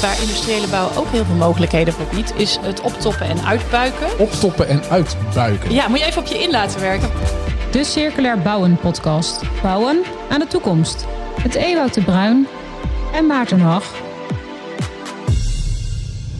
waar industriële bouw ook heel veel mogelijkheden voor biedt, is het optoppen en uitbuiken. Optoppen en uitbuiken. Ja, moet je even op je in laten werken. De Circulair Bouwen podcast. Bouwen aan de toekomst. Met Ewout de Bruin en Maarten Hag.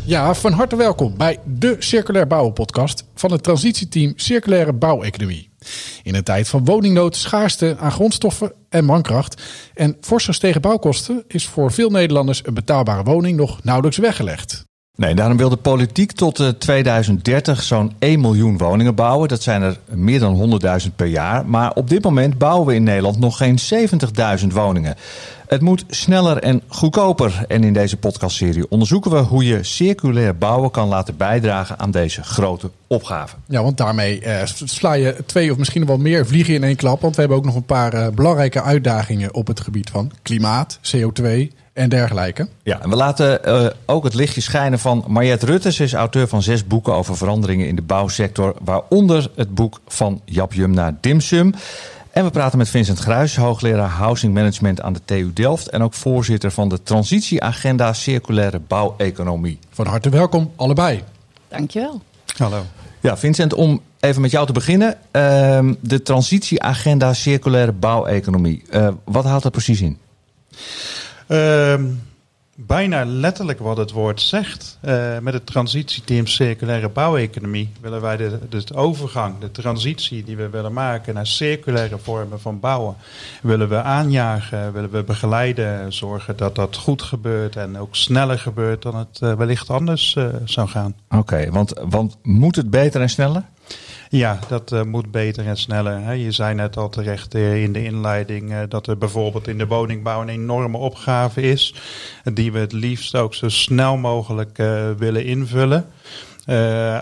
Ja, van harte welkom bij de Circulair Bouwen podcast van het transitieteam Circulaire Bouweconomie. In een tijd van woningnood, schaarste aan grondstoffen en mankracht en fors gestegen bouwkosten is voor veel Nederlanders een betaalbare woning nog nauwelijks weggelegd. Nee, daarom wil de politiek tot 2030 zo'n 1 miljoen woningen bouwen. Dat zijn er meer dan 100.000 per jaar. Maar op dit moment bouwen we in Nederland nog geen 70.000 woningen. Het moet sneller en goedkoper. En in deze podcastserie onderzoeken we hoe je circulair bouwen kan laten bijdragen aan deze grote opgave. Ja, want daarmee eh, sla je twee of misschien wel meer vliegen in één klap. Want we hebben ook nog een paar eh, belangrijke uitdagingen op het gebied van klimaat, CO2 en dergelijke. Ja, en we laten uh, ook het lichtje schijnen van Mariette Rutte. Ze is auteur van zes boeken over veranderingen in de bouwsector, waaronder het boek van Jap Jum naar Dimsum. En we praten met Vincent Gruis, hoogleraar Housing Management aan de TU Delft en ook voorzitter van de Transitieagenda Circulaire Bouweconomie. Van harte welkom, allebei. Dankjewel. Hallo. Ja, Vincent, om even met jou te beginnen. Uh, de Transitieagenda Circulaire Bouweconomie. Uh, wat houdt dat precies in? Uh, bijna letterlijk wat het woord zegt. Uh, met het transitieteam Circulaire Bouweconomie willen wij de, overgang, de transitie die we willen maken naar circulaire vormen van bouwen, willen we aanjagen, willen we begeleiden, zorgen dat dat goed gebeurt en ook sneller gebeurt dan het uh, wellicht anders uh, zou gaan. Oké, want, want moet het beter en sneller? Ja, dat uh, moet beter en sneller. Hè. Je zei net al terecht uh, in de inleiding uh, dat er bijvoorbeeld in de woningbouw een enorme opgave is. Die we het liefst ook zo snel mogelijk willen invullen.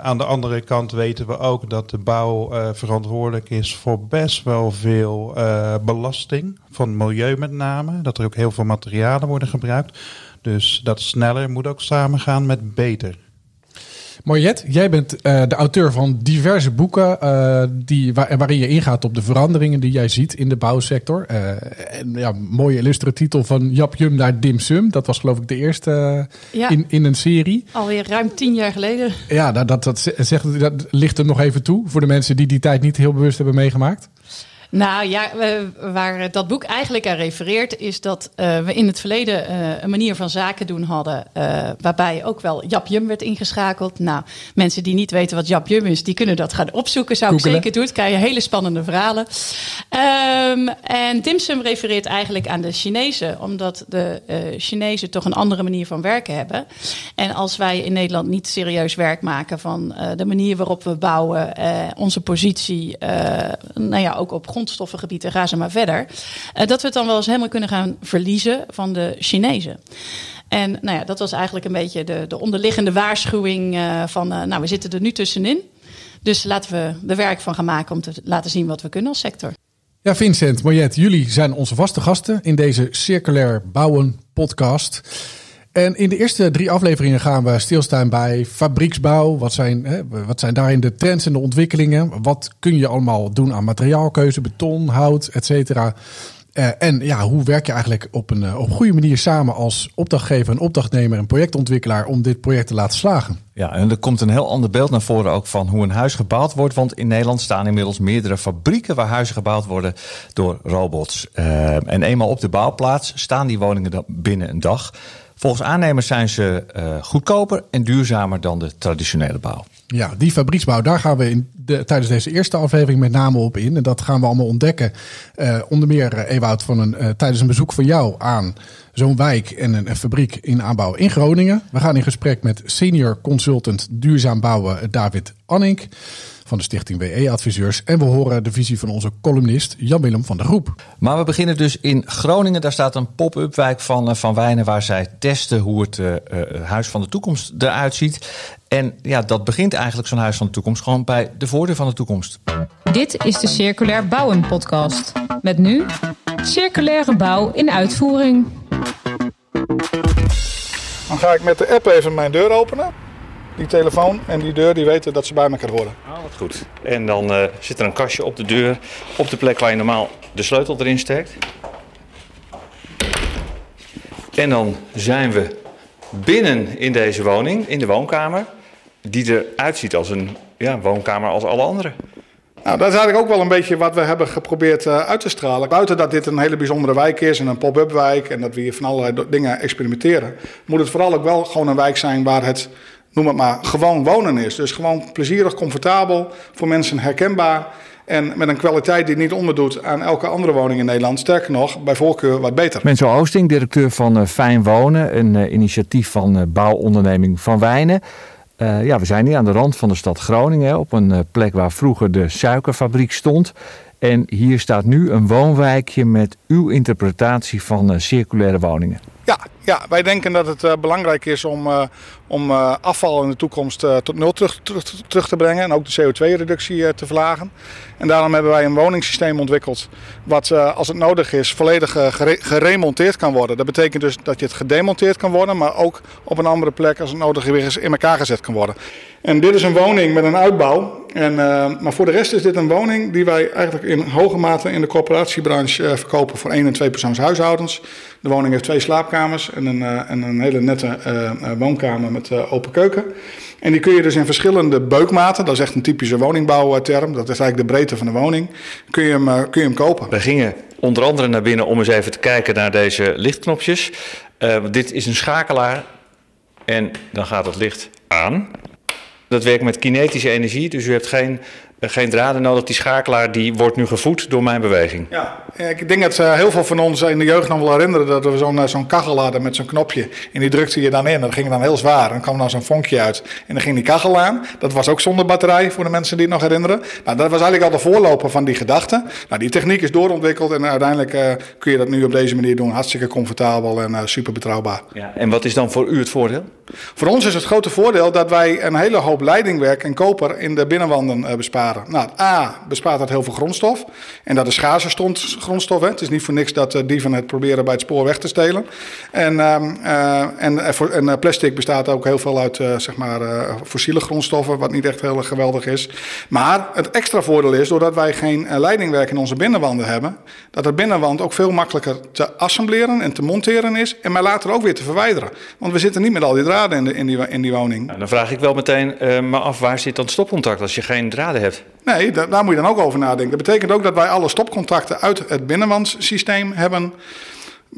aan de andere kant weten we ook dat de bouw verantwoordelijk is voor best wel veel belasting. Van milieu met name. Dat er ook heel veel materialen worden gebruikt. Dus dat sneller moet ook samengaan met beter. Mariette, jij bent uh, de auteur van diverse boeken uh, die, waar, waarin je ingaat op de veranderingen die jij ziet in de bouwsector. Uh, en ja, mooie illustre titel van Jap Jum naar Dim Sum. Dat was geloof ik de eerste ja. in, in een serie. Alweer ruim tien jaar geleden. Ja, dat, dat, dat, zegt, dat ligt er nog even toe voor de mensen die die tijd niet heel bewust hebben meegemaakt. Nou ja, waar dat boek eigenlijk aan refereert, is dat uh, we in het verleden uh, een manier van zaken doen hadden. Uh, waarbij ook wel Jap Jum werd ingeschakeld. Nou, mensen die niet weten wat Jap Jum is, die kunnen dat gaan opzoeken. Zou Googelen. ik zeker doen. Krijg je hele spannende verhalen. Um, en Dimsum refereert eigenlijk aan de Chinezen, omdat de Chinezen toch een andere manier van werken hebben. En als wij in Nederland niet serieus werk maken van de manier waarop we bouwen, onze positie, nou ja, ook op grond grondstoffengebied en ga ze maar verder. Uh, dat we het dan wel eens helemaal kunnen gaan verliezen van de Chinezen. En nou ja, dat was eigenlijk een beetje de, de onderliggende waarschuwing uh, van, uh, nou, we zitten er nu tussenin. Dus laten we er werk van gaan maken om te laten zien wat we kunnen als sector. Ja, Vincent, Mariette, jullie zijn onze vaste gasten in deze Circulair Bouwen podcast. En in de eerste drie afleveringen gaan we stilstaan bij fabrieksbouw. Wat zijn, hè, wat zijn daarin de trends en de ontwikkelingen? Wat kun je allemaal doen aan materiaalkeuze, beton, hout, et cetera? Uh, en ja, hoe werk je eigenlijk op een, op een goede manier samen als opdrachtgever, en opdrachtnemer en projectontwikkelaar om dit project te laten slagen? Ja, en er komt een heel ander beeld naar voren ook van hoe een huis gebouwd wordt. Want in Nederland staan inmiddels meerdere fabrieken waar huizen gebouwd worden door robots. Uh, en eenmaal op de bouwplaats staan die woningen dan binnen een dag. Volgens aannemers zijn ze uh, goedkoper en duurzamer dan de traditionele bouw. Ja, die fabrieksbouw, daar gaan we in de, tijdens deze eerste aflevering met name op in. En dat gaan we allemaal ontdekken. Uh, onder meer, uh, Ewout, van een, tijdens een bezoek van jou aan zo'n wijk en een, een, fabriek in aanbouw in Groningen. We gaan in gesprek met senior consultant duurzaam bouwen David Annink van de stichting WE-adviseurs. En we horen de visie van onze columnist Jan-Willem van der Groep. Maar we beginnen dus in Groningen. Daar staat een pop-up wijk van, van Wijnen waar zij testen hoe het uh, huis van de toekomst eruit ziet. En ja, dat begint eigenlijk zo'n huis van de toekomst gewoon bij de voordeur van de toekomst. Dit is de Circulair Bouwen podcast. Met nu circulaire bouw in uitvoering. Dan ga ik met de app even mijn deur openen. Die telefoon en die deur die weten dat ze bij elkaar horen. Ah, wat goed. En dan uh, zit er een kastje op de deur, op de plek waar je normaal de sleutel erin steekt. En dan zijn we binnen in deze woning, in de woonkamer, die eruit ziet als een ja, woonkamer als alle andere. Nou, dat is eigenlijk ook wel een beetje wat we hebben geprobeerd uh, uit te stralen. Buiten dat dit een hele bijzondere wijk is en een pop-up wijk en dat we hier van allerlei dingen experimenteren, moet het vooral ook wel gewoon een wijk zijn waar het, noem het maar, gewoon wonen is. Dus gewoon plezierig, comfortabel, voor mensen herkenbaar. En met een kwaliteit die niet onderdoet aan elke andere woning in Nederland. Sterker nog, bij voorkeur wat beter. Menzo Oosting, directeur van uh, Fijn Wonen, een uh, initiatief van uh, bouwonderneming Van Wijnen. ja, we zijn hier aan de rand van de stad Groningen, op een plek waar vroeger de suikerfabriek stond. En hier staat nu een woonwijkje met uw interpretatie van circulaire woningen. Ja, ja, wij denken dat het uh, belangrijk is om, uh, om uh, afval in de toekomst tot nul terug, terug, te brengen en ook de CO2-reductie te verlagen. En daarom hebben wij een woningssysteem ontwikkeld wat als het nodig is volledig gere geremonteerd kan worden. Dat betekent dus dat je het gedemonteerd kan worden, maar ook op een andere plek als het nodig is in elkaar gezet kan worden. En dit is een woning met een uitbouw. En, maar voor de rest is dit een woning die wij eigenlijk in hoge mate in de corporatiebranche verkopen voor één en twee persoons huishoudens. De woning heeft twee slaapkamers en een, uh, en een hele nette uh, woonkamer met open keuken. En die kun je dus in verschillende beukmaten, dat is echt een typische woningbouwterm, dat is eigenlijk de breedte van de woning, kun je hem, kun je hem kopen. We gingen onder andere naar binnen om eens even te kijken naar deze lichtknopjes. dit is een schakelaar en dan gaat het licht aan. Dat werkt met kinetische energie, dus u hebt geen geen draden nodig. Die schakelaar die wordt nu gevoed door mijn beweging. Ja, ik denk dat uh, heel veel van ons in de jeugd nog wel herinneren dat we zo'n uh, zo'n kachel hadden met zo'n knopje. En die drukte je dan in. Dat ging dan heel zwaar. En dan kwam dan zo'n vonkje uit. En dan ging die kachel aan. Dat was ook zonder batterij voor de mensen die het nog herinneren. Nou, dat was eigenlijk al de voorloper van die gedachte. Nou, die techniek is doorontwikkeld en uiteindelijk uh, kun je dat nu op deze manier doen. Hartstikke comfortabel en super betrouwbaar. Ja, en wat is dan voor u het voordeel? Voor ons is het grote voordeel dat wij een hele hoop leidingwerk en koper in de binnenwanden besparen. Nou, A, bespaart dat heel veel grondstof. En dat is schaarse grondstof. Hè. Het is niet voor niks dat uh, dieven het proberen bij het spoor weg te stelen. En, en, eh, en plastic bestaat ook heel veel uit zeg maar, fossiele grondstoffen, wat niet echt heel geweldig is. Maar het extra voordeel is, doordat wij geen leidingwerk in onze binnenwanden hebben, dat de binnenwand ook veel makkelijker te assembleren en te monteren is. En maar later ook weer te verwijderen. Want we zitten niet met al die draden in, de, in, die, in die woning. Nou, dan vraag ik wel meteen maar af, waar zit dan stopcontact als je geen draden hebt? Nee, daar moet je dan ook over nadenken. Dat betekent ook dat wij alle stopcontacten uit het binnenwandssysteem hebben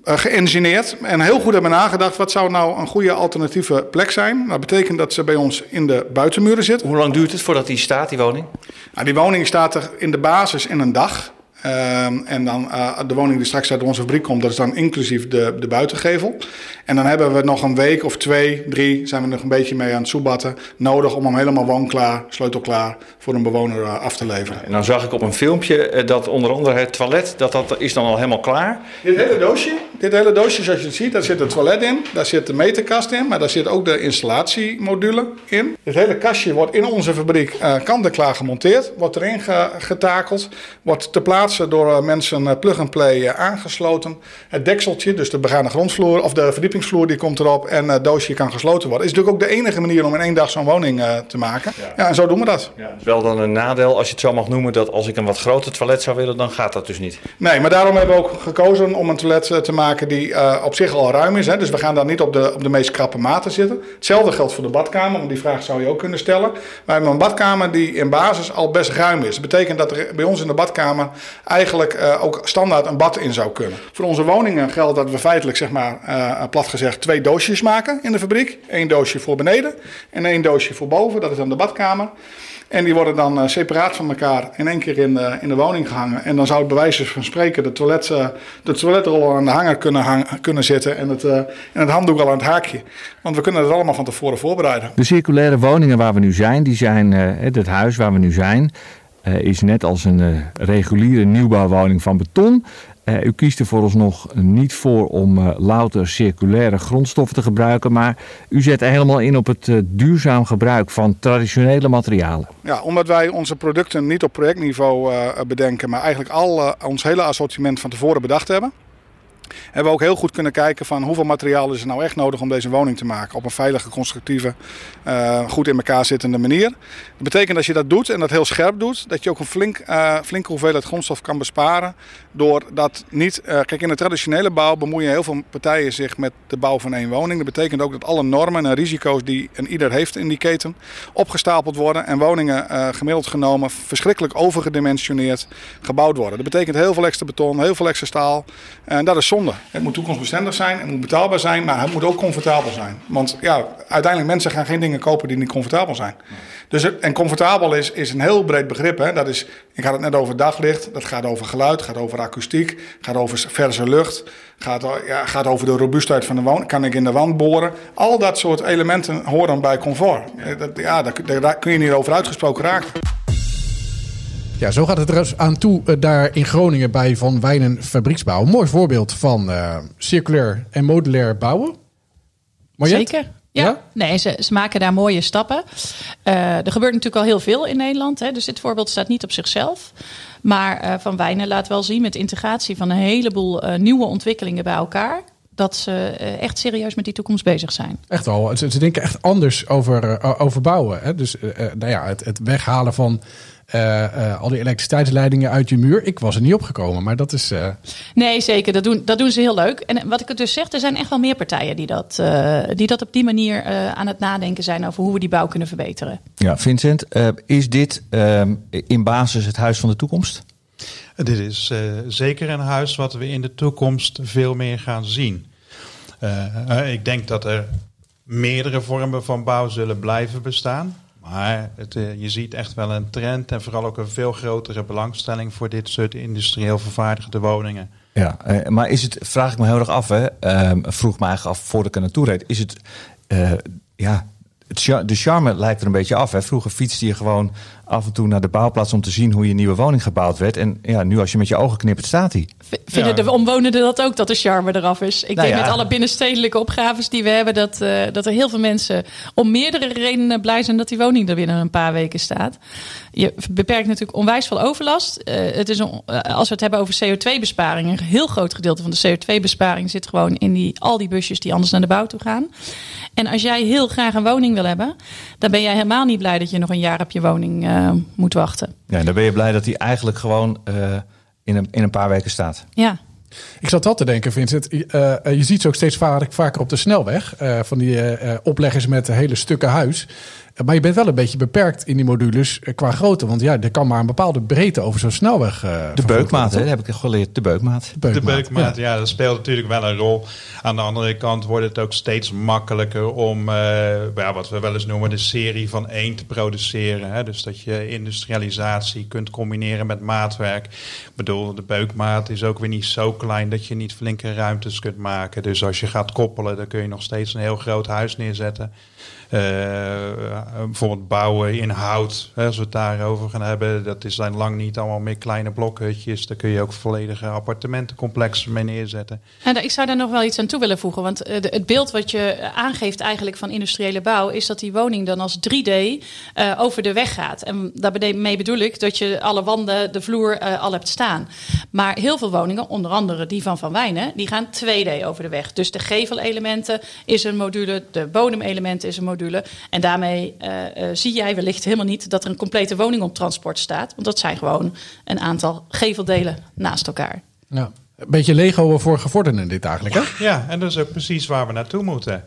uh, geïngineerd. En heel goed hebben nagedacht, wat zou nou een goede alternatieve plek zijn? Dat betekent dat ze bij ons in de buitenmuren zit. Hoe lang duurt het voordat die staat, die woning? Nou, die woning staat er in de basis in een dag. Ehm, en dan uh, de woning die straks uit onze fabriek komt, dat is dan inclusief de, de buitengevel. En dan hebben we nog een week of twee, drie, zijn we nog een beetje mee aan het soebatten, nodig om hem helemaal woonklaar, sleutelklaar voor een bewoner uh, af te leveren. En dan zag ik op een filmpje uh, dat onder andere het toilet, dat, dat is dan al helemaal klaar. Dit hele doosje, dit hele doosje zoals je het ziet, daar zit het toilet in, daar zit de meterkast in, maar daar zit ook de installatiemodule in. Dit hele kastje wordt in onze fabriek kant-en-klaar gemonteerd, wordt erin getakeld, wordt te plaatsen door eh, mensen eh, plug-and-play eh, aangesloten. Het dekseltje, dus de begane grondvloer of de verdiepingsvloer, die komt erop en het doosje kan gesloten worden. Is natuurlijk ook de enige manier om in één dag zo'n woning te maken. Ja. en zo doen we dat. Ja, is wel dan een nadeel, als je het zo mag noemen, dat als ik een wat groter toilet zou willen, dan gaat dat dus niet. Nee, maar daarom hebben we ook gekozen om een toilet te maken die op zich al ruim is. Hè. Dus we gaan dan niet op de, op de meest krappe maten zitten. Hetzelfde geldt voor de badkamer, want die vraag zou je ook kunnen stellen. We hebben een badkamer die in basis al best ruim is. Dat betekent dat er bij ons in de badkamer eigenlijk uh, ook standaard een bad in zou kunnen. Voor onze woningen geldt dat we feitelijk, zeg maar, uh, plat gezegd, twee doosjes maken in de fabriek. Eén doosje voor beneden en één doosje voor boven, dat is dan de badkamer. En die worden dan uh, separaat van elkaar in één keer in de, in de woning gehangen. En dan zou het bij wijze van spreken de, toilet, de toiletrol aan de hanger kunnen, hang, kunnen zitten en het, en het handdoek al aan het haakje. Want we kunnen het allemaal van tevoren voorbereiden. De circulaire woningen waar we nu zijn, die zijn het huis waar we nu zijn. Uh, is net als een uh, reguliere nieuwbouwwoning van beton. Uh, u kiest er vooralsnog niet voor om louter circulaire grondstoffen te gebruiken, maar u zet helemaal in op het duurzaam gebruik van traditionele materialen. Ja, omdat wij onze producten niet op projectniveau bedenken, maar eigenlijk al ons hele assortiment van tevoren bedacht hebben. Hebben we ook heel goed kunnen kijken van hoeveel materiaal is er nou echt nodig om deze woning te maken. Op een veilige, constructieve, uh, goed in elkaar zittende manier. Dat betekent als je dat doet en dat heel scherp doet, dat je ook een flink, uh, flinke hoeveelheid grondstof kan besparen. Door dat niet. Uh, kijk, in de traditionele bouw bemoeien heel veel partijen zich met de bouw van één woning. Dat betekent ook dat alle normen en risico's die een ieder heeft in die keten opgestapeld worden. En woningen gemiddeld genomen verschrikkelijk overgedimensioneerd gebouwd worden. Dat betekent heel veel extra beton, heel veel extra staal. En dat is zonde. Het moet toekomstbestendig zijn, het moet betaalbaar zijn, maar het moet ook comfortabel zijn. Want ja, uiteindelijk mensen gaan geen dingen kopen die niet comfortabel zijn. Dus en comfortabel is, is een heel breed begrip. Hè. Dat is, ik had het net over daglicht, dat gaat over geluid, gaat over akoestiek, gaat over verse lucht, gaat, ja, gaat over de robuustheid van de woning. Kan ik in de wand boren? Al dat soort elementen horen bij comfort. Dat, ja, daar, daar kun je niet over uitgesproken raken. Ja, zo gaat het er dus aan toe uh, daar in Groningen bij Van Wijnen Fabrieksbouw. Een mooi voorbeeld van uh, circulair en modulair bouwen. Mariette? Zeker. Ja, nee, ze, ze, maken daar mooie stappen. Uh, er gebeurt natuurlijk al heel veel in Nederland. Hè, dus dit voorbeeld staat niet op zichzelf. Maar Van Wijnen laat wel zien met integratie van een heleboel nieuwe ontwikkelingen bij elkaar dat ze echt serieus met die toekomst bezig zijn. Echt al. Ze, denken echt anders over, over bouwen. Dus nou ja, het, het, weghalen van al die elektriciteitsleidingen uit je muur. Ik was er niet opgekomen, maar dat is. Uh... Nee, zeker. Dat doen, dat doen ze heel leuk. En wat ik het dus zeg, er zijn echt wel meer partijen die dat, die dat op die manier aan het nadenken zijn over hoe we die bouw kunnen verbeteren. Ja, Vincent, is dit ehm, in basis het huis van de toekomst? Dit is zeker een huis wat we in de toekomst veel meer gaan zien. ik denk dat er meerdere vormen van bouw zullen blijven bestaan. Maar uh, je ziet echt wel een trend en vooral ook een veel grotere belangstelling voor dit soort industrieel vervaardigde woningen. Ja, uh, maar is het, vraag ik me heel erg af, hè, uh, vroeg me eigenlijk af voordat ik er naartoe reed, is het, eh, ja, het, de charme lijkt er een beetje af. Hè. Vroeger fietste je gewoon af en toe naar de bouwplaats om te zien hoe je nieuwe woning gebouwd werd. En ja, nu als je met je ogen knippert, staat hij. Vinden de omwonenden dat ook, dat de charme eraf is? Ik nou denk met alle binnenstedelijke opgaves die we hebben, dat, uh, dat er heel veel mensen om meerdere redenen blij zijn dat die woning er binnen een paar weken staat. Je beperkt natuurlijk onwijs veel overlast. Uh, het is een, uh, als we het hebben over CO2-besparing, een heel groot gedeelte van de CO2-besparing zit gewoon in die, al die busjes die anders naar de bouw toe gaan. En als jij heel graag een woning wil hebben, dan ben jij helemaal niet blij dat je nog een jaar op je woning uh, moet wachten. Ja, dan ben je blij dat die eigenlijk gewoon uh, in, een, in een paar weken staat. Ja. Ik zat dat te denken, Vincent. Uh, je ziet ze ook steeds vaker op de snelweg. van die opleggers met hele stukken huis. Maar je bent wel een beetje beperkt in die modules eh, qua grootte. Want ja, er kan maar een bepaalde breedte over zo'n snelweg. Uh, de beukmaat, hè? heb ik geleerd. De beukmaat. De beukmaat, de beukmaat ja. ja. dat speelt natuurlijk wel een rol. Aan de andere kant wordt het ook steeds makkelijker om, uh, ja, wat we wel eens noemen, de serie van één te produceren. Hè? Dus dat je industrialisatie kunt combineren met maatwerk. Ik bedoel, de beukmaat is ook weer niet zo klein dat je niet flinke ruimtes kunt maken. Dus als je gaat koppelen, dan kun je nog steeds een heel groot huis neerzetten. Uh, bijvoorbeeld bouwen in hout, hè, als we het daarover gaan hebben. Dat zijn lang niet allemaal meer kleine blokhutjes. Daar kun je ook volledige appartementencomplexen mee neerzetten. En ik zou daar nog wel iets aan toe willen voegen. Want eh, het beeld wat je aangeeft eigenlijk van industriële bouw... is dat die woning dan als 3D uh, over de weg gaat. En daarmee bedoel ik dat je alle wanden, de vloer al hebt staan. Maar heel veel woningen, onder andere die van Van Wijnen... die gaan 2D over de weg. Dus de gevelelementen is een module, de bodemelementen is een module en daarmee uh, uh, zie jij wellicht helemaal niet dat er een complete woning op transport staat. Want dat zijn gewoon een aantal geveldelen naast elkaar. Ja. Een beetje Lego voor gevorderden dit eigenlijk, hè? Ja, en dat is ook precies waar we naartoe moeten.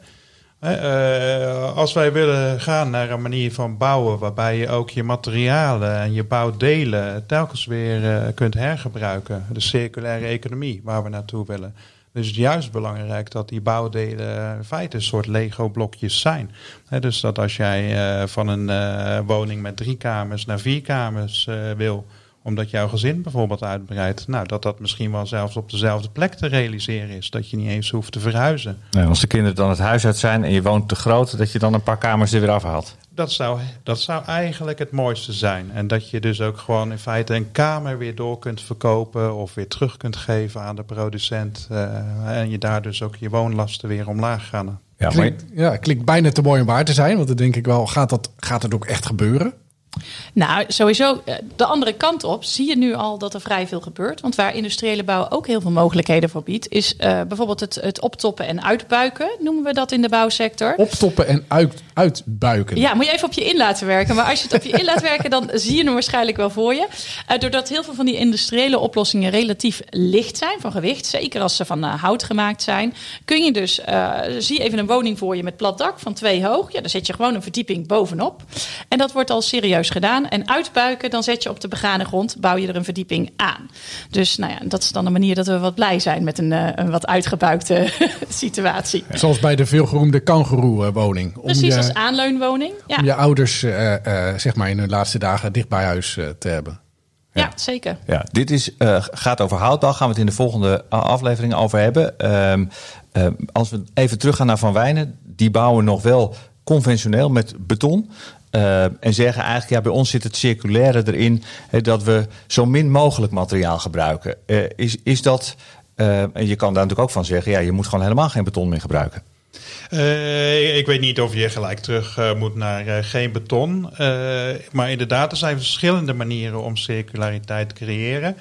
Uh, als wij willen gaan naar een manier van bouwen waarbij je ook je materialen en je bouwdelen telkens weer uh, kunt hergebruiken, de circulaire economie waar we naartoe willen, dus het is juist belangrijk dat die bouwdelen in feite een soort Lego-blokjes zijn. dus dat als jij uh, van een uh, woning met drie kamers naar vier kamers uh, wil, omdat jouw gezin bijvoorbeeld uitbreidt, nou, dat dat misschien wel zelfs op dezelfde plek te realiseren is. Dat je niet eens hoeft te verhuizen. Als de kinderen dan het huis uit zijn en je woont te groot, dat je dan een paar kamers er weer afhaalt. Dat zou, dat zou eigenlijk het mooiste zijn. En dat je dus ook gewoon in feite een kamer weer door kunt verkopen of weer terug kunt geven aan de producent. Uh, en je daar dus ook je woonlasten weer omlaag gaan. Ja, klinkt, ja, klinkt bijna te mooi om waar te zijn. Want dan denk ik wel, gaat dat, gaat het ook echt gebeuren? Nou, sowieso eh, de andere kant op zie je nu al dat er vrij veel gebeurt. Want waar industriële bouw ook heel veel mogelijkheden voor biedt, is uh, bijvoorbeeld het, het optoppen en uitbuiken, noemen we dat in de bouwsector. Optoppen en uit, uitbuiken. Ja, moet je even op je in laten werken. Maar als je het op je in laat werken, dan zie je hem waarschijnlijk wel voor je. Uh, doordat heel veel van die industriële oplossingen relatief licht zijn van gewicht, zeker als ze van hout gemaakt zijn, kun je dus, zie even een woning voor je met plat dak van twee hoog. Ja, dan zet je gewoon een verdieping bovenop. En dat wordt al serieus gedaan. En uitbuiken, dan zet je op de begane grond, bouw je er een verdieping aan. Dus nou ja, dat is dan de manier dat we wat blij zijn met een, uh, een wat uitgebuikte situatie. Zoals bij de veelgeroemde kangeroe-woning. Precies, je, als aanleunwoning. Ja. Om je ouders uh, uh, zeg maar in hun laatste dagen dicht bij huis te hebben. Ja, ja, zeker. Ja, dit is, gaat over houtbouw. Gaan we het in de volgende aflevering over hebben. Ehm, als we even teruggaan naar Van Wijnen. Die bouwen nog wel conventioneel met beton. Uh, en zeggen eigenlijk, ja, bij ons zit het circulaire erin dat we zo min mogelijk materiaal gebruiken. Uh, is, is dat, uh, en je kan daar natuurlijk ook van zeggen, ja, je moet gewoon helemaal geen beton meer gebruiken. Uh, ik weet niet of je gelijk terug uh, moet naar uh, geen beton. maar inderdaad, er zijn verschillende manieren om circulariteit te creëren.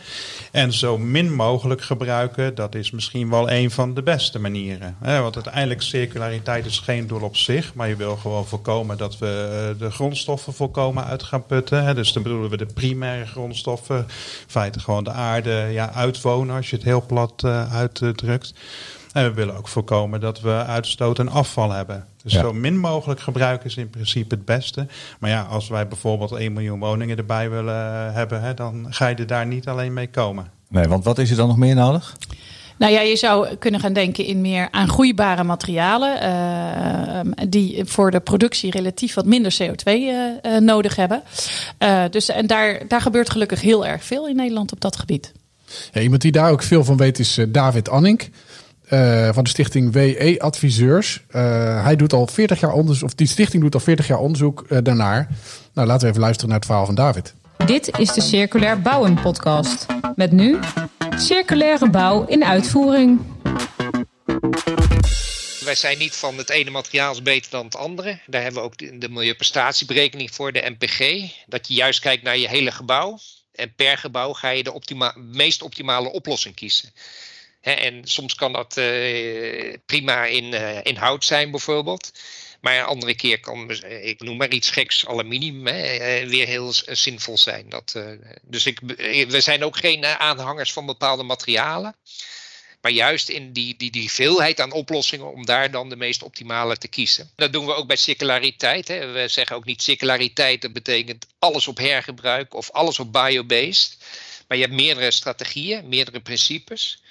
En zo min mogelijk gebruiken, dat is misschien wel een van de beste manieren. want uiteindelijk circulariteit is geen doel op zich. Maar je wil gewoon voorkomen dat we de grondstoffen volkomen uit gaan putten. Hè. Dus dan bedoelen we de primaire grondstoffen. In feite gewoon de aarde ja, uitwonen, als je het heel plat uitdrukt. En we willen ook voorkomen dat we uitstoot en afval hebben. Dus zo min mogelijk gebruik is in principe het beste. Maar ja, als wij bijvoorbeeld 1 miljoen woningen erbij willen hebben, hè, dan ga je er daar niet alleen mee komen. Nee, want wat is er dan nog meer nodig? Nou ja, je zou kunnen gaan denken in meer aangroeibare materialen. Uh, die voor de productie relatief wat minder CO2 uh, uh, nodig hebben. dus, en daar, daar gebeurt gelukkig heel erg veel in Nederland op dat gebied. Ja, iemand die daar ook veel van weet is David Annink. Uh, van de stichting WE Adviseurs. Uh, hij doet al 40 jaar onderzoek, of die stichting doet al 40 jaar onderzoek uh, daarnaar. Nou, laten we even luisteren naar het verhaal van David. Dit is de Circulair Bouwen podcast. Met nu circulaire bouw in uitvoering. Wij zijn niet van het ene materiaal is beter dan het andere. Daar hebben we ook de, de milieuprestatieberekening voor, de MPG. Dat je juist kijkt naar je hele gebouw. En per gebouw ga je de optima meest optimale oplossing kiezen en soms kan dat uh, prima in, uh, in hout zijn bijvoorbeeld. Maar een andere keer kan, ik noem maar iets geks, aluminium, hè, weer heel zinvol zijn. Dat, dus ik, we zijn ook geen aanhangers van bepaalde materialen. Maar juist in die, die, die veelheid aan oplossingen om daar dan de meest optimale te kiezen. Dat doen we ook bij circulariteit. Hè. We zeggen ook niet circulariteit, dat betekent alles op hergebruik of alles op biobased. Maar je hebt meerdere strategieën, meerdere principes.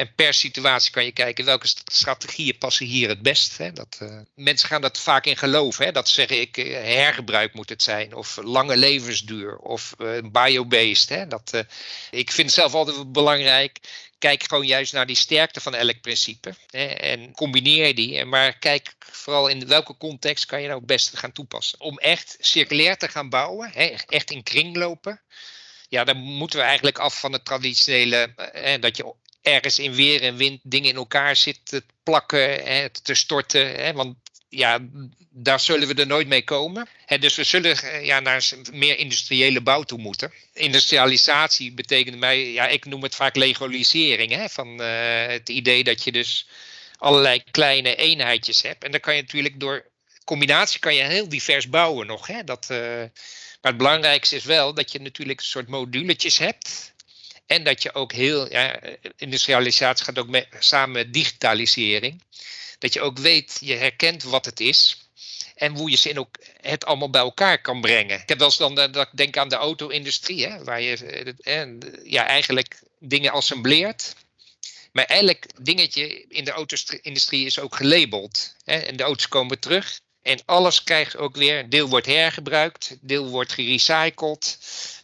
En per situatie kan je kijken welke strategieën passen hier het best. Hè? Dat, uh, mensen gaan dat vaak in geloven. Hè? Dat zeggen ik, uh, hergebruik moet het zijn. Of lange levensduur. Of uh, biobased. Hè? Dat, ik vind het zelf altijd belangrijk. Kijk gewoon juist naar die sterkte van elk principe. Hè? En combineer die. Maar kijk vooral in welke context kan je nou het beste gaan toepassen. Om echt circulair te gaan bouwen. Hè? Echt in kringlopen ja, dan moeten we eigenlijk af van het traditionele, eh, dat je ergens in weer en wind dingen in elkaar zit te plakken, hè, te storten. Hè, want ja, daar zullen we er nooit mee komen. Hè, dus we zullen eh, ja, naar meer industriële bouw toe moeten. Industrialisatie betekent mij, ja, ik noem het vaak legalisering. Hè, van uh, het idee dat je dus allerlei kleine eenheidjes hebt. En dan kan je natuurlijk door combinatie kan je heel divers bouwen nog. Hè, dat, uh, maar het belangrijkste is wel dat je natuurlijk een soort moduletjes hebt. En dat je ook heel, industrialisatie gaat ook met, samen met digitalisering. Dat je ook weet, je herkent wat het is. En hoe je ze in ook het allemaal bij elkaar kan brengen. Ik heb wel eens dan dat ik denk aan de auto-industrie, hè, waar je eh, ja, eigenlijk dingen assembleert. Maar elk dingetje in de auto-industrie is ook gelabeld. Hè, en de auto's komen terug. En alles krijgt ook weer, deel wordt hergebruikt, deel wordt gerecycled.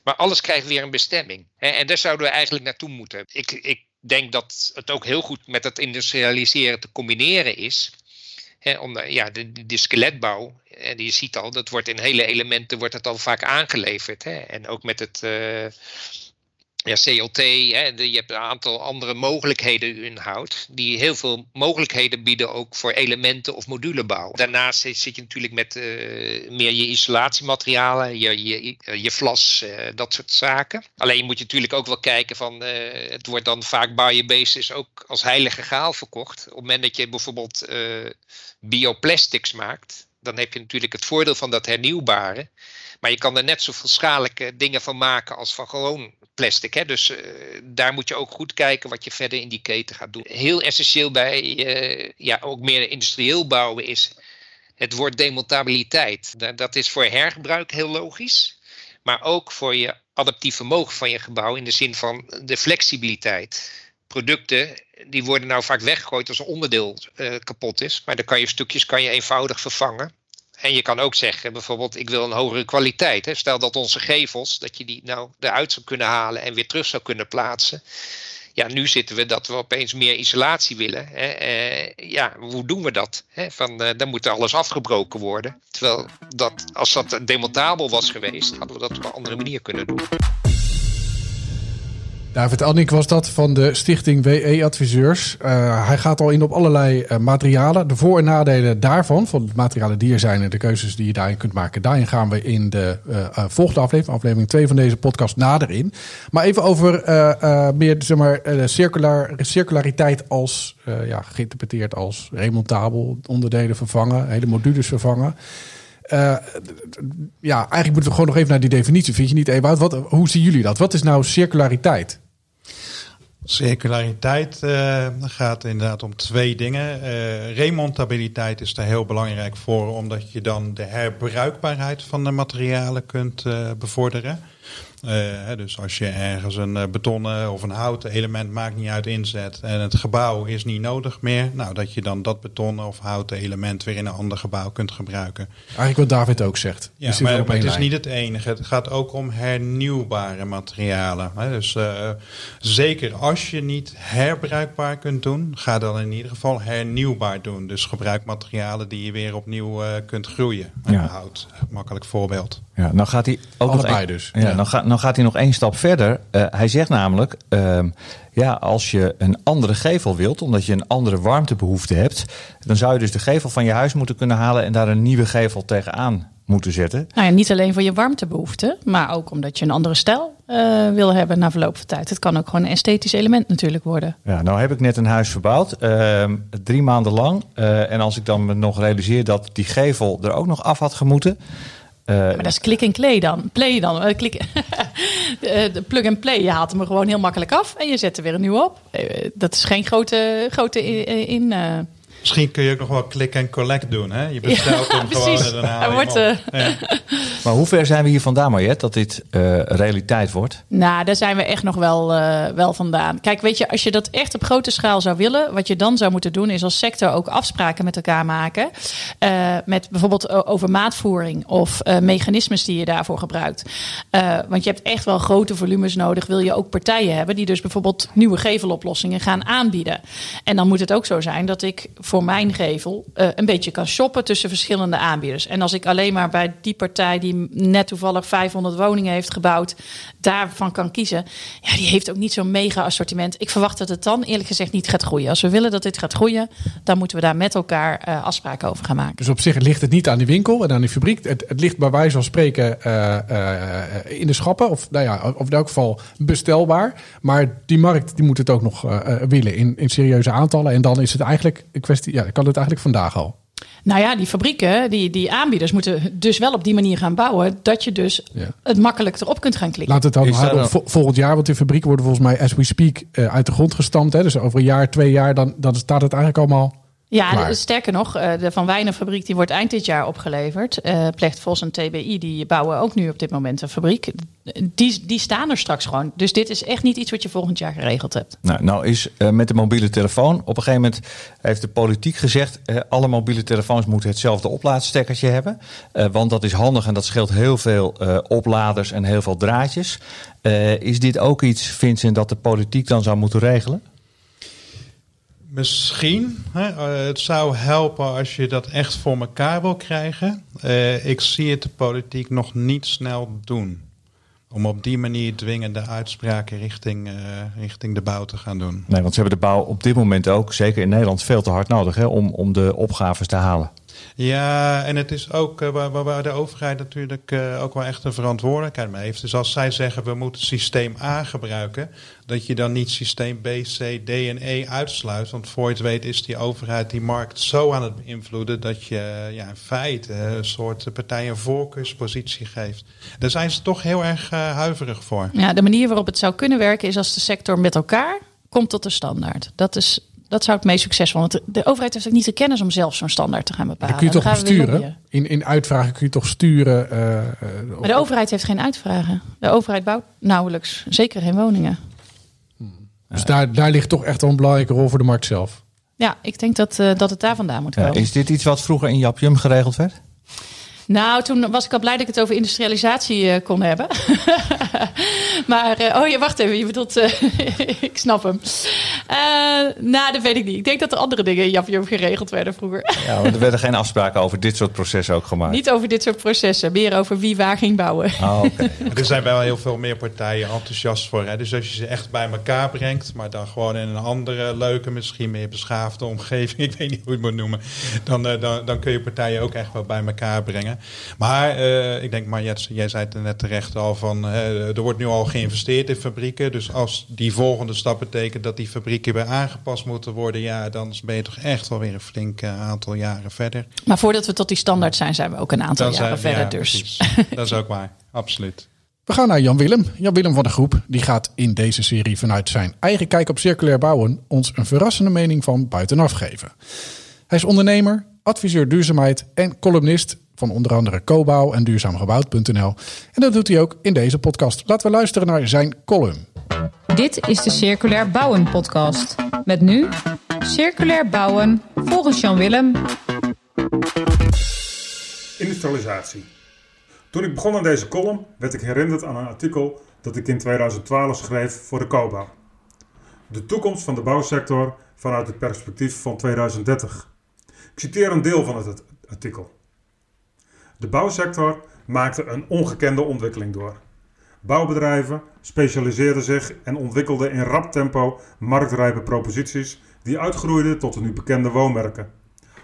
Maar alles krijgt weer een bestemming. En daar zouden we eigenlijk naartoe moeten. Ik, ik denk dat het ook heel goed met het industrialiseren te combineren is. ja, de, de skeletbouw, en je ziet al, dat wordt in hele elementen wordt het al vaak aangeleverd. En ook met het, uh, ja, CLT, hè, je hebt een aantal andere mogelijkheden in hout, die heel veel mogelijkheden bieden ook voor elementen of modulebouw. Daarnaast zit je natuurlijk met uh, meer je isolatiematerialen, je, je, je vlas, uh, dat soort zaken. Alleen moet je natuurlijk ook wel kijken van, het wordt dan vaak biobasis ook als heilige graal verkocht. Op het moment dat je bijvoorbeeld bioplastics maakt, dan heb je natuurlijk het voordeel van dat hernieuwbare. Maar je kan er net zoveel schadelijke dingen van maken als van gewoon plastic. Hè? Dus uh, daar moet je ook goed kijken wat je verder in die keten gaat doen. Heel essentieel bij uh, ja, ook meer industrieel bouwen is het woord demontabiliteit. Dat is voor hergebruik heel logisch. Maar ook voor je adaptief vermogen van je gebouw in de zin van de flexibiliteit. Producten die worden nou vaak weggegooid als een onderdeel uh, kapot is. Maar dan kan je stukjes kan je eenvoudig vervangen. En je kan ook zeggen, bijvoorbeeld, ik wil een hogere kwaliteit. Hè. Stel dat onze gevels, dat je die nou eruit zou kunnen halen en weer terug zou kunnen plaatsen. Ja, nu zitten we dat we opeens meer isolatie willen. Hè. Eh, ja, hoe doen we dat? Hè? Van, eh, dan moet alles afgebroken worden. Terwijl dat, als dat demontabel was geweest, hadden we dat op een andere manier kunnen doen. David Annik was dat van de stichting WE Adviseurs. Uh, hij gaat al in op allerlei uh, materialen. De voor- en nadelen daarvan, van de materialen die er zijn en de keuzes die je daarin kunt maken. Daarin gaan we in de uh, volgende aflevering, aflevering 2 van deze podcast, nader in. Maar even over meer zeg maar, circular, circulariteit als, ja, geïnterpreteerd als remontabel, onderdelen vervangen, hele modules vervangen. Ja, eigenlijk moeten we gewoon nog even naar die definitie. Vind je niet, Ewout? Wat, hoe zien jullie dat? Wat is nou circulariteit? Circulariteit uh, gaat inderdaad om twee dingen. Uh, remontabiliteit is daar heel belangrijk voor, omdat je dan de herbruikbaarheid van de materialen kunt uh, bevorderen. Uh, dus als je ergens een betonnen of een houten element maakt niet uit inzet en het gebouw is niet nodig meer, nou dat je dan dat betonnen of houten element weer in een ander gebouw kunt gebruiken. Eigenlijk wat David ook zegt. Ja, maar, maar het is niet het enige. Het gaat ook om hernieuwbare materialen. Hè? Dus uh, zeker als je niet herbruikbaar kunt doen, ga dan in ieder geval hernieuwbaar doen. Dus gebruik materialen die je weer opnieuw uh, kunt groeien. Ja. Hout, makkelijk voorbeeld. Ja, nou gaat hij ook Allebei nog een, dus. Ja, Dan, gaat, dan gaat hij nog één stap verder. Uh, hij zegt namelijk, uh, ja, als je een andere gevel wilt, omdat je een andere warmtebehoefte hebt, dan zou je dus de gevel van je huis moeten kunnen halen en daar een nieuwe gevel tegenaan moeten zetten. Nou ja, niet alleen voor je warmtebehoefte, maar ook omdat je een andere stijl uh, wil hebben na verloop van tijd. Het kan ook gewoon een esthetisch element natuurlijk worden. Ja, nou heb ik net een huis verbouwd, uh, drie maanden lang. Uh, en als ik dan me nog realiseer dat die gevel er ook nog af had gemoeten. Uh, maar dat is klik en play dan. Play dan. Uh, klik, de plug and play. Je haalt hem gewoon heel makkelijk af en je zet er weer een nieuw op. Dat is geen grote, grote in. in Misschien kun je ook nog wel click en collect doen. Hè? Je bestelt ja, hem gewoon en daarna wordt, ja. Maar hoe ver zijn we hier vandaan, Mariette, dat dit uh, realiteit wordt? Nou, daar zijn we echt nog wel, uh, wel vandaan. Kijk, weet je, als je dat echt op grote schaal zou willen... wat je dan zou moeten doen, is als sector ook afspraken met elkaar maken. Uh, met bijvoorbeeld over maatvoering of mechanismes die je daarvoor gebruikt. want je hebt echt wel grote volumes nodig. Wil je ook partijen hebben die dus bijvoorbeeld nieuwe geveloplossingen gaan aanbieden. En dan moet het ook zo zijn dat ik voor mijn gevel een beetje kan shoppen tussen verschillende aanbieders. En als ik alleen maar bij die partij die net toevallig 500 woningen heeft gebouwd, daarvan kan kiezen. Ja, die heeft ook niet zo'n mega assortiment. Ik verwacht dat het dan eerlijk gezegd niet gaat groeien. Als we willen dat dit gaat groeien, dan moeten we daar met elkaar uh, afspraken over gaan maken. Dus op zich ligt het niet aan die winkel en aan die fabriek. Het, het ligt bij wijze van spreken uh, uh, in de schappen. Of, nou ja, of in elk geval bestelbaar. Maar die markt die moet het ook nog willen in, in serieuze aantallen. En dan is het eigenlijk een kwestie, ja, kan het eigenlijk vandaag al. Nou ja, die fabrieken, die, die aanbieders moeten dus wel op die manier gaan bouwen dat je dus ja. het makkelijk erop kunt gaan klikken. Laat het dan nou... volgend jaar, want die fabrieken worden volgens mij as we speak uh, uit de grond gestampt. Hè? Dus over een jaar, twee jaar, dan, dan staat het eigenlijk allemaal ja, sterker nog, de Van Wijnenfabriek die wordt eind dit jaar opgeleverd. Uh, Plecht Vos en TBI die bouwen ook nu op dit moment een fabriek. Die, die staan er straks gewoon. Dus dit is echt niet iets wat je volgend jaar geregeld hebt. Nou, nou is uh, met de mobiele telefoon. Op een gegeven moment heeft de politiek gezegd... Uh, alle mobiele telefoons moeten hetzelfde oplaadstekkertje hebben. want dat is handig en dat scheelt heel veel opladers en heel veel draadjes. is dit ook iets, Vincent, dat de politiek dan zou moeten regelen? Misschien. Hè, uh, het zou helpen als je dat echt voor elkaar wil krijgen. Uh, ik zie het de politiek nog niet snel doen. om op die manier dwingende uitspraken richting, uh, richting de bouw te gaan doen. Nee, want ze hebben de bouw op dit moment ook, zeker in Nederland, veel te hard nodig hè, om, om de opgaves te halen. Ja, en het is ook uh, waar, waar, de overheid natuurlijk uh, ook wel echt een verantwoordelijkheid mee heeft. Dus als zij zeggen we moeten systeem A gebruiken, dat je dan niet systeem B, C, D en E uitsluit. Want voor je het weet is die overheid die markt zo aan het beïnvloeden dat je ja, in feite een soort partij een voorkeurspositie geeft. Daar zijn ze toch heel erg huiverig voor. Ja, de manier waarop het zou kunnen werken is als de sector met elkaar komt tot de standaard. Dat is dat zou het meest succesvol. Want de overheid heeft ook niet de kennis om zelf zo'n standaard te gaan bepalen. Dan kun je toch sturen? In, in uitvragen kun je toch sturen? Uh, maar de overheid heeft geen uitvragen. De overheid bouwt nauwelijks, zeker geen woningen. Dus daar, daar ligt toch echt wel een belangrijke rol voor de markt zelf. Ja, ik denk dat, uh, dat het daar vandaan moet komen. Ja, is dit iets wat vroeger in Japjum geregeld werd? Nou, toen was ik al blij dat ik het over industrialisatie uh, kon hebben. maar, uh, oh ja, wacht even, je bedoelt, uh, ik snap hem. nou, dat weet ik niet. Ik denk dat er andere dingen in Japjum geregeld werden vroeger. ja, er werden geen afspraken over dit soort processen ook gemaakt. Niet over dit soort processen, meer over wie waar ging bouwen. Oh, okay. er zijn wel heel veel meer partijen enthousiast voor. Hè? Dus als je ze echt bij elkaar brengt, maar dan gewoon in een andere, leuke, misschien meer beschaafde omgeving, ik weet niet hoe je het moet noemen, dan, dan, dan kun je partijen ook echt wel bij elkaar brengen. Maar uh, ik denk, Marjet, jij zei het net terecht al van, uh, er wordt nu al geïnvesteerd in fabrieken. Dus als die volgende stap betekent dat die fabrieken weer aangepast moeten worden, ja, dan ben je toch echt wel weer een flink uh, aantal jaren verder. Maar voordat we tot die standaard zijn, zijn we ook een aantal dan jaren zijn, verder. Ja, dus. dat is ook waar, absoluut. We gaan naar Jan Willem. Jan Willem van de groep die gaat in deze serie vanuit zijn eigen kijk op circulair bouwen ons een verrassende mening van buitenaf geven. Hij is ondernemer, adviseur duurzaamheid en columnist van onder andere Cobouw en duurzaamgebouwd.nl. En dat doet hij ook in deze podcast. Laten we luisteren naar zijn column. Dit is de Circulair Bouwen podcast. Met nu Circulair Bouwen volgens Jan Willem. Industrialisatie. Toen ik begon aan deze column werd ik herinnerd aan een artikel dat ik in 2012 schreef voor de Cobouw. De toekomst van de bouwsector vanuit het perspectief van 2030. Ik citeer een deel van het artikel. De bouwsector maakte een ongekende ontwikkeling door. Bouwbedrijven specialiseerden zich en ontwikkelden in rap tempo marktrijpe proposities die uitgroeiden tot de nu bekende woonmerken.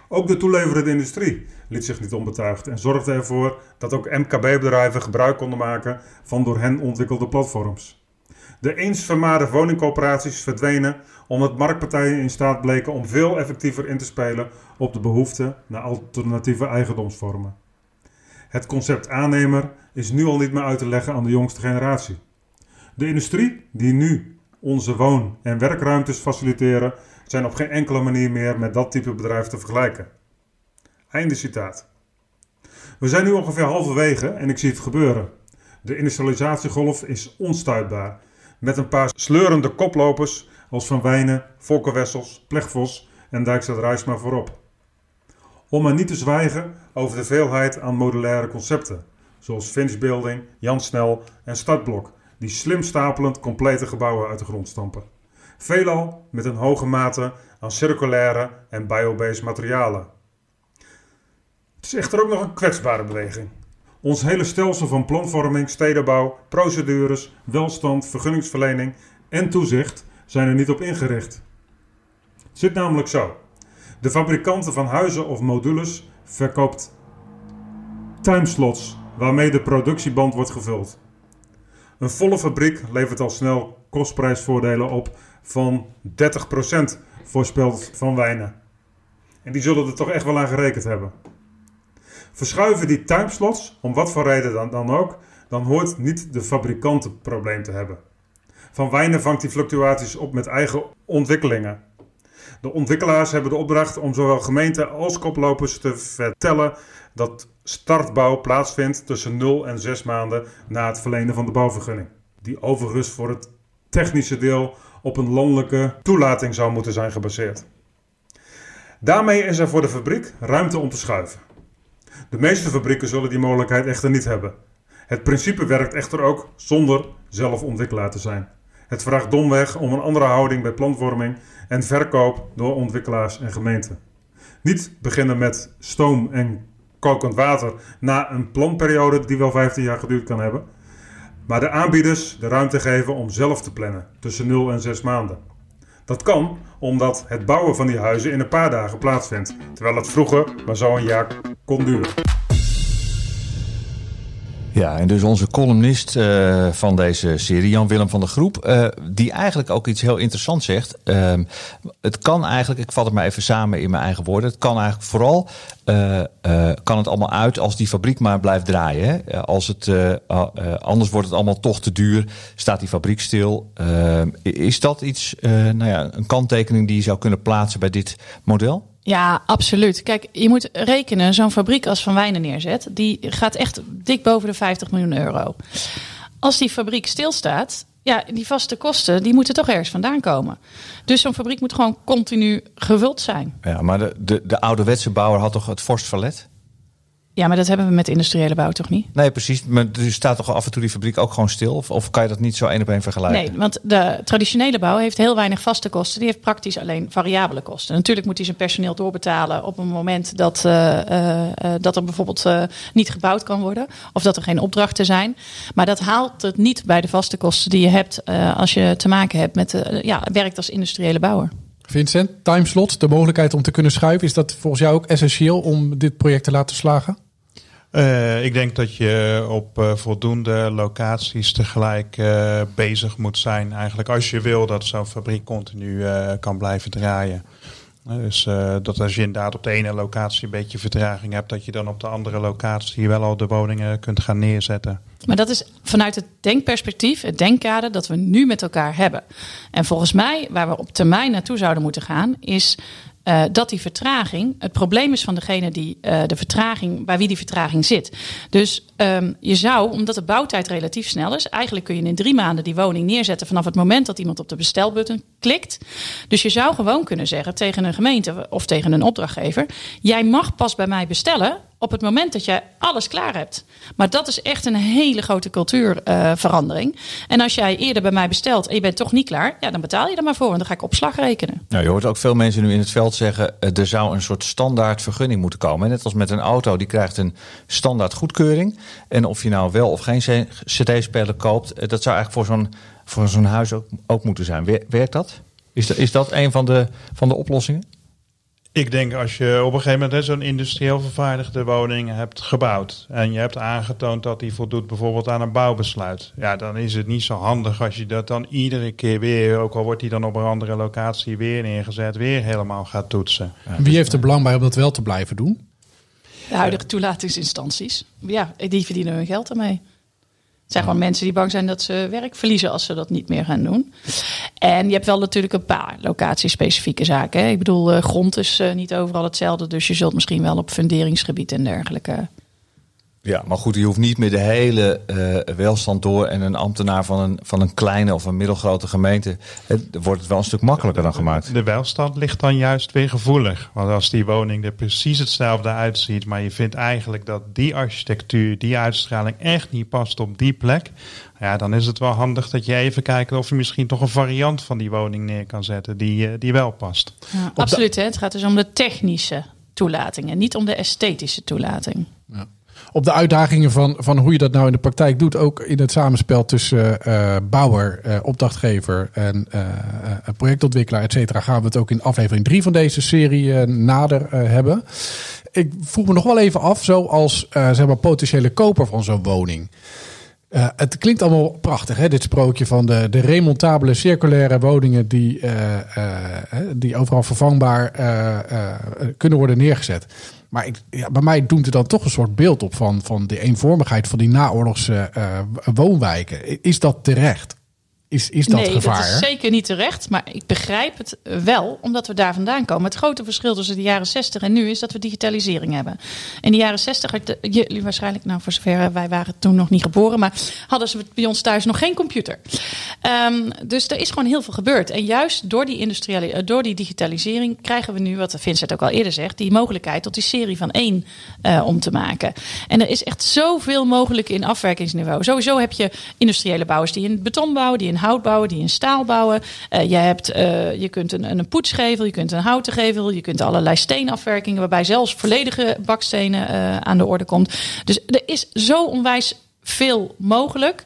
Ook de toeleverende industrie liet zich niet onbetuigd en zorgde ervoor dat ook MKB-bedrijven gebruik konden maken van door hen ontwikkelde platforms. De eens vermaarde woningcoöperaties verdwenen omdat marktpartijen in staat bleken om veel effectiever in te spelen op de behoefte naar alternatieve eigendomsvormen. Het concept aannemer is nu al niet meer uit te leggen aan de jongste generatie. De industrie die nu onze woon- en werkruimtes faciliteren, zijn op geen enkele manier meer met dat type bedrijf te vergelijken. Einde citaat. We zijn nu ongeveer halverwege en ik zie het gebeuren. De industrialisatiegolf is onstuitbaar. Met een paar sleurende koplopers als Van Wijnen, Volker Wessels, Plechvos en Dijkstad Rijsma voorop. Om maar niet te zwijgen over de veelheid aan modulaire concepten, zoals Finch Building, Jan Snel en Startblok, die slim stapelend complete gebouwen uit de grond stampen. Veelal met een hoge mate aan circulaire en biobased materialen. Het is echter ook nog een kwetsbare beweging. Ons hele stelsel van planvorming, stedenbouw, procedures, welstand, vergunningsverlening en toezicht zijn er niet op ingericht. Zit namelijk zo. De fabrikanten van huizen of modules verkoopt timeslots waarmee de productieband wordt gevuld. Een volle fabriek levert al snel kostprijsvoordelen op van 30% voorspeld van wijnen. En die zullen er toch echt wel aan gerekend hebben. Verschuiven die timeslots, om wat voor reden dan, dan ook, dan hoort niet de fabrikant het probleem te hebben. Van wijnen vangt die fluctuaties op met eigen ontwikkelingen. De ontwikkelaars hebben de opdracht om zowel gemeenten als koplopers te vertellen dat startbouw plaatsvindt tussen 0 en 6 maanden na het verlenen van de bouwvergunning. Die overigens voor het technische deel op een landelijke toelating zou moeten zijn gebaseerd. Daarmee is er voor de fabriek ruimte om te schuiven. De meeste fabrieken zullen die mogelijkheid echter niet hebben. Het principe werkt echter ook zonder zelf ontwikkelaar te zijn. Het vraagt domweg om een andere houding bij planvorming en verkoop door ontwikkelaars en gemeenten. Niet beginnen met stoom en kokend water na een planperiode die wel 15 jaar geduurd kan hebben. maar de aanbieders de ruimte geven om zelf te plannen tussen 0 en 6 maanden. Dat kan omdat het bouwen van die huizen in een paar dagen plaatsvindt, terwijl het vroeger maar zo een jaar kon duren. Ja, en dus onze columnist uh, van deze serie, Jan-Willem van der Groep, uh, die eigenlijk ook iets heel interessants zegt. Uh, het kan eigenlijk, ik vat het maar even samen in mijn eigen woorden, het kan eigenlijk vooral, kan het allemaal uit als die fabriek maar blijft draaien. Als het, anders wordt het allemaal toch te duur, staat die fabriek stil. Ehm, is dat iets, nou ja, een kanttekening die je zou kunnen plaatsen bij dit model? Ja, absoluut. Kijk, je moet rekenen, zo'n fabriek als Van Wijnen neerzet, die gaat echt dik boven de 50 miljoen euro. Als die fabriek stilstaat, ja, die vaste kosten, die moeten toch ergens vandaan komen. Dus zo'n fabriek moet gewoon continu gevuld zijn. Ja, maar de, de, de ouderwetse bouwer had toch het Forst Verlet? Ja, maar dat hebben we met de industriële bouw toch niet? Nee, precies. Maar er staat toch af en toe die fabriek ook gewoon stil? Of, of kan je dat niet zo één op één vergelijken? Nee, want de traditionele bouw heeft heel weinig vaste kosten. Die heeft praktisch alleen variabele kosten. Natuurlijk moet hij zijn personeel doorbetalen op een moment dat, uh, uh, dat er bijvoorbeeld niet gebouwd kan worden. Of dat er geen opdrachten zijn. Maar dat haalt het niet bij de vaste kosten die je hebt als je te maken hebt met ja, werkt als industriële bouwer. Vincent, timeslot, de mogelijkheid om te kunnen schuiven, is dat volgens jou ook essentieel om dit project te laten slagen? Uh, ik denk dat je op uh, voldoende locaties tegelijk uh, bezig moet zijn. Eigenlijk als je wil dat zo'n fabriek continu kan blijven draaien. Dus dat als je inderdaad op de ene locatie een beetje vertraging hebt, dat je dan op de andere locatie wel al de woningen kunt gaan neerzetten. Maar dat is vanuit het denkperspectief, het denkkader dat we nu met elkaar hebben. En volgens mij, waar we op termijn naartoe zouden moeten gaan, is uh, dat die vertraging het probleem is van degene die uh, de vertraging, bij wie die vertraging zit. Dus um, je zou, omdat de bouwtijd relatief snel is, eigenlijk kun je in drie maanden die woning neerzetten vanaf het moment dat iemand op de bestelbutton klikt. Dus je zou gewoon kunnen zeggen tegen een gemeente of tegen een opdrachtgever: jij mag pas bij mij bestellen op het moment dat je alles klaar hebt. Maar dat is echt een hele grote cultuurverandering. Uh, en als jij eerder bij mij bestelt en je bent toch niet klaar, ja, dan betaal je er maar voor. En dan ga ik opslag rekenen. Nou, je hoort ook veel mensen nu in het veld zeggen: uh, er zou een soort standaard vergunning moeten komen. Net als met een auto, die krijgt een standaard goedkeuring. En of je nou wel of geen CD-speler koopt, uh, dat zou eigenlijk voor zo'n voor zo'n huis ook, ook moeten zijn. Werkt dat? Is, dat? is dat een van de, van de oplossingen? Ik denk als je op een gegeven moment zo'n industrieel vervaardigde woning hebt gebouwd en je hebt aangetoond dat die voldoet bijvoorbeeld aan een bouwbesluit, ja, dan is het niet zo handig als je dat dan iedere keer weer, ook al wordt die dan op een andere locatie weer neergezet, weer helemaal gaat toetsen. Wie heeft er belang bij om dat wel te blijven doen? De huidige toelatingsinstanties. Ja, die verdienen hun geld ermee. Het zijn gewoon mensen die bang zijn dat ze werk verliezen als ze dat niet meer gaan doen. En je hebt wel natuurlijk een paar locatiespecifieke zaken. Ik bedoel, uh, grond is uh, niet overal hetzelfde. Dus je zult misschien wel op funderingsgebied en dergelijke ja, maar goed, je hoeft niet meer de hele uh, welstand door en een ambtenaar van een, van een kleine of een middelgrote gemeente. Het, wordt het wel een stuk makkelijker dan gemaakt. De welstand ligt dan juist weer gevoelig. Want als die woning er precies hetzelfde uitziet, maar je vindt eigenlijk dat die architectuur, die uitstraling echt niet past op die plek. Ja, dan is het wel handig dat je even kijkt of je misschien toch een variant van die woning neer kan zetten die, uh, die wel past. Ja, absoluut, hè? het gaat dus om de technische toelating en niet om de esthetische toelating. Ja op de uitdagingen van, van hoe je dat nou in de praktijk doet. Ook in het samenspel tussen uh, bouwer, uh, opdrachtgever en uh, projectontwikkelaar, et cetera. Gaan we het ook in aflevering 3 van deze serie nader hebben. Ik vroeg me nog wel even af, zo als zeg maar potentiële koper van zo'n woning. Uh, het klinkt allemaal prachtig, hè? dit sprookje van de, de remontabele circulaire woningen die, uh, uh, die overal vervangbaar kunnen worden neergezet. Maar ik, ja, bij mij doet het dan toch een soort beeld op van, van de eenvormigheid van die naoorlogse woonwijken. Is dat terecht? Is, is dat nee, gevaar? dat is zeker niet terecht. Maar ik begrijp het wel, omdat we daar vandaan komen. Het grote verschil tussen de jaren 60 en nu is dat we digitalisering hebben. In de jaren 60, jullie waarschijnlijk, nou voor zover wij waren toen nog niet geboren, maar hadden ze bij ons thuis nog geen computer. Um, dus er is gewoon heel veel gebeurd. En juist door die, industriële, door die digitalisering krijgen we nu, wat Vincent ook al eerder zegt, die mogelijkheid tot die serie van één uh, om te maken. En er is echt zoveel mogelijk in afwerkingsniveau. Sowieso heb je industriële bouwers die in beton bouwen, die in hout bouwen, die in staal bouwen. Uh, je, hebt, uh, je kunt een, een poetsgevel, je kunt een houten gevel, je kunt allerlei steenafwerkingen, waarbij zelfs volledige bakstenen uh, aan de orde komt. Dus er is zo onwijs veel mogelijk.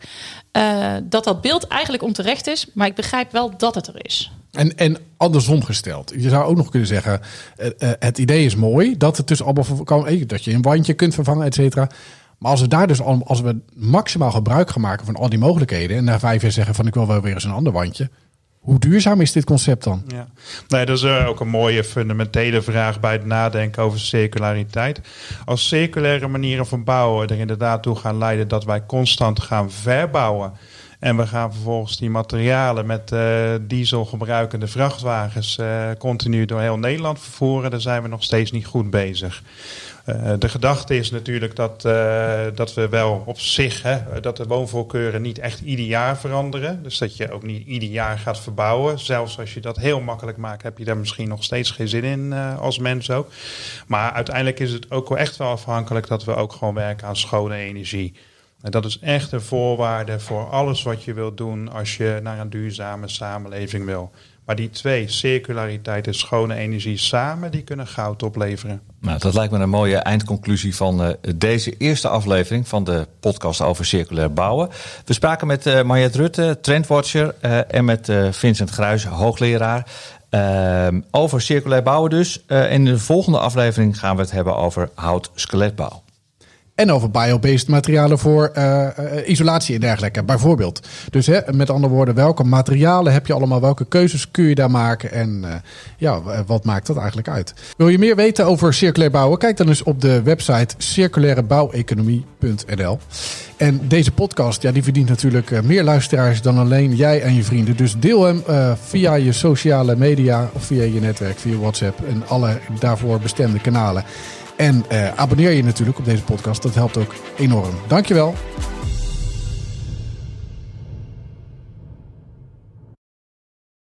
eh, dat dat beeld eigenlijk onterecht is. Maar ik begrijp wel dat het er is. En, en andersom gesteld. Je zou ook nog kunnen zeggen, eh, eh, het idee is mooi dat het dus allemaal kan, eh, dat je een wandje kunt vervangen, et cetera. Maar als we daar dus al, als we maximaal gebruik gaan maken van al die mogelijkheden en na vijf jaar zeggen van ik wil wel weer eens een ander wandje. Hoe duurzaam is dit concept dan? Ja. Nee, dat is eh, ook een mooie fundamentele vraag bij het nadenken over circulariteit. Als circulaire manieren van bouwen er inderdaad toe gaan leiden dat wij constant gaan verbouwen. En we gaan vervolgens die materialen met eh, diesel gebruikende vrachtwagens eh, continu door heel Nederland vervoeren, dan zijn we nog steeds niet goed bezig. Eh, de gedachte is natuurlijk dat, eh, dat we wel op zich, hè, dat de woonvoorkeuren niet echt ieder jaar veranderen. Dus dat je ook niet ieder jaar gaat verbouwen. Zelfs als je dat heel makkelijk maakt, heb je daar misschien nog steeds geen zin in eh, als mens ook. Maar uiteindelijk is het ook wel echt wel afhankelijk dat we ook gewoon werken aan schone energie. En dat is echt een voorwaarde voor alles wat je wilt doen als je naar een duurzame samenleving wil. Maar die twee, circulariteit en schone energie samen, die kunnen goud opleveren. Nou, dat lijkt me een mooie eindconclusie van eh, deze eerste aflevering van de podcast over circulair bouwen. We spraken met uh, Mariette Rutte, trendwatcher, uh, en met Vincent Gruijs, hoogleraar. Ehm, over circulair bouwen dus. Uh, in de volgende aflevering gaan we het hebben over hout-skeletbouw. En over biobased materialen voor uh, isolatie en dergelijke, bijvoorbeeld. Dus hè, met andere woorden, welke materialen heb je allemaal? Welke keuzes kun je daar maken? En uh, ja, wat maakt dat eigenlijk uit? Wil je meer weten over circulair bouwen? Kijk dan eens op de website circulairebouweconomie.nl. En deze podcast, ja, die verdient natuurlijk meer luisteraars dan alleen jij en je vrienden. Dus deel hem via je sociale media of via je netwerk, via WhatsApp en alle daarvoor bestemde kanalen. En uh, abonneer je natuurlijk op deze podcast. Dat helpt ook enorm. Dankjewel.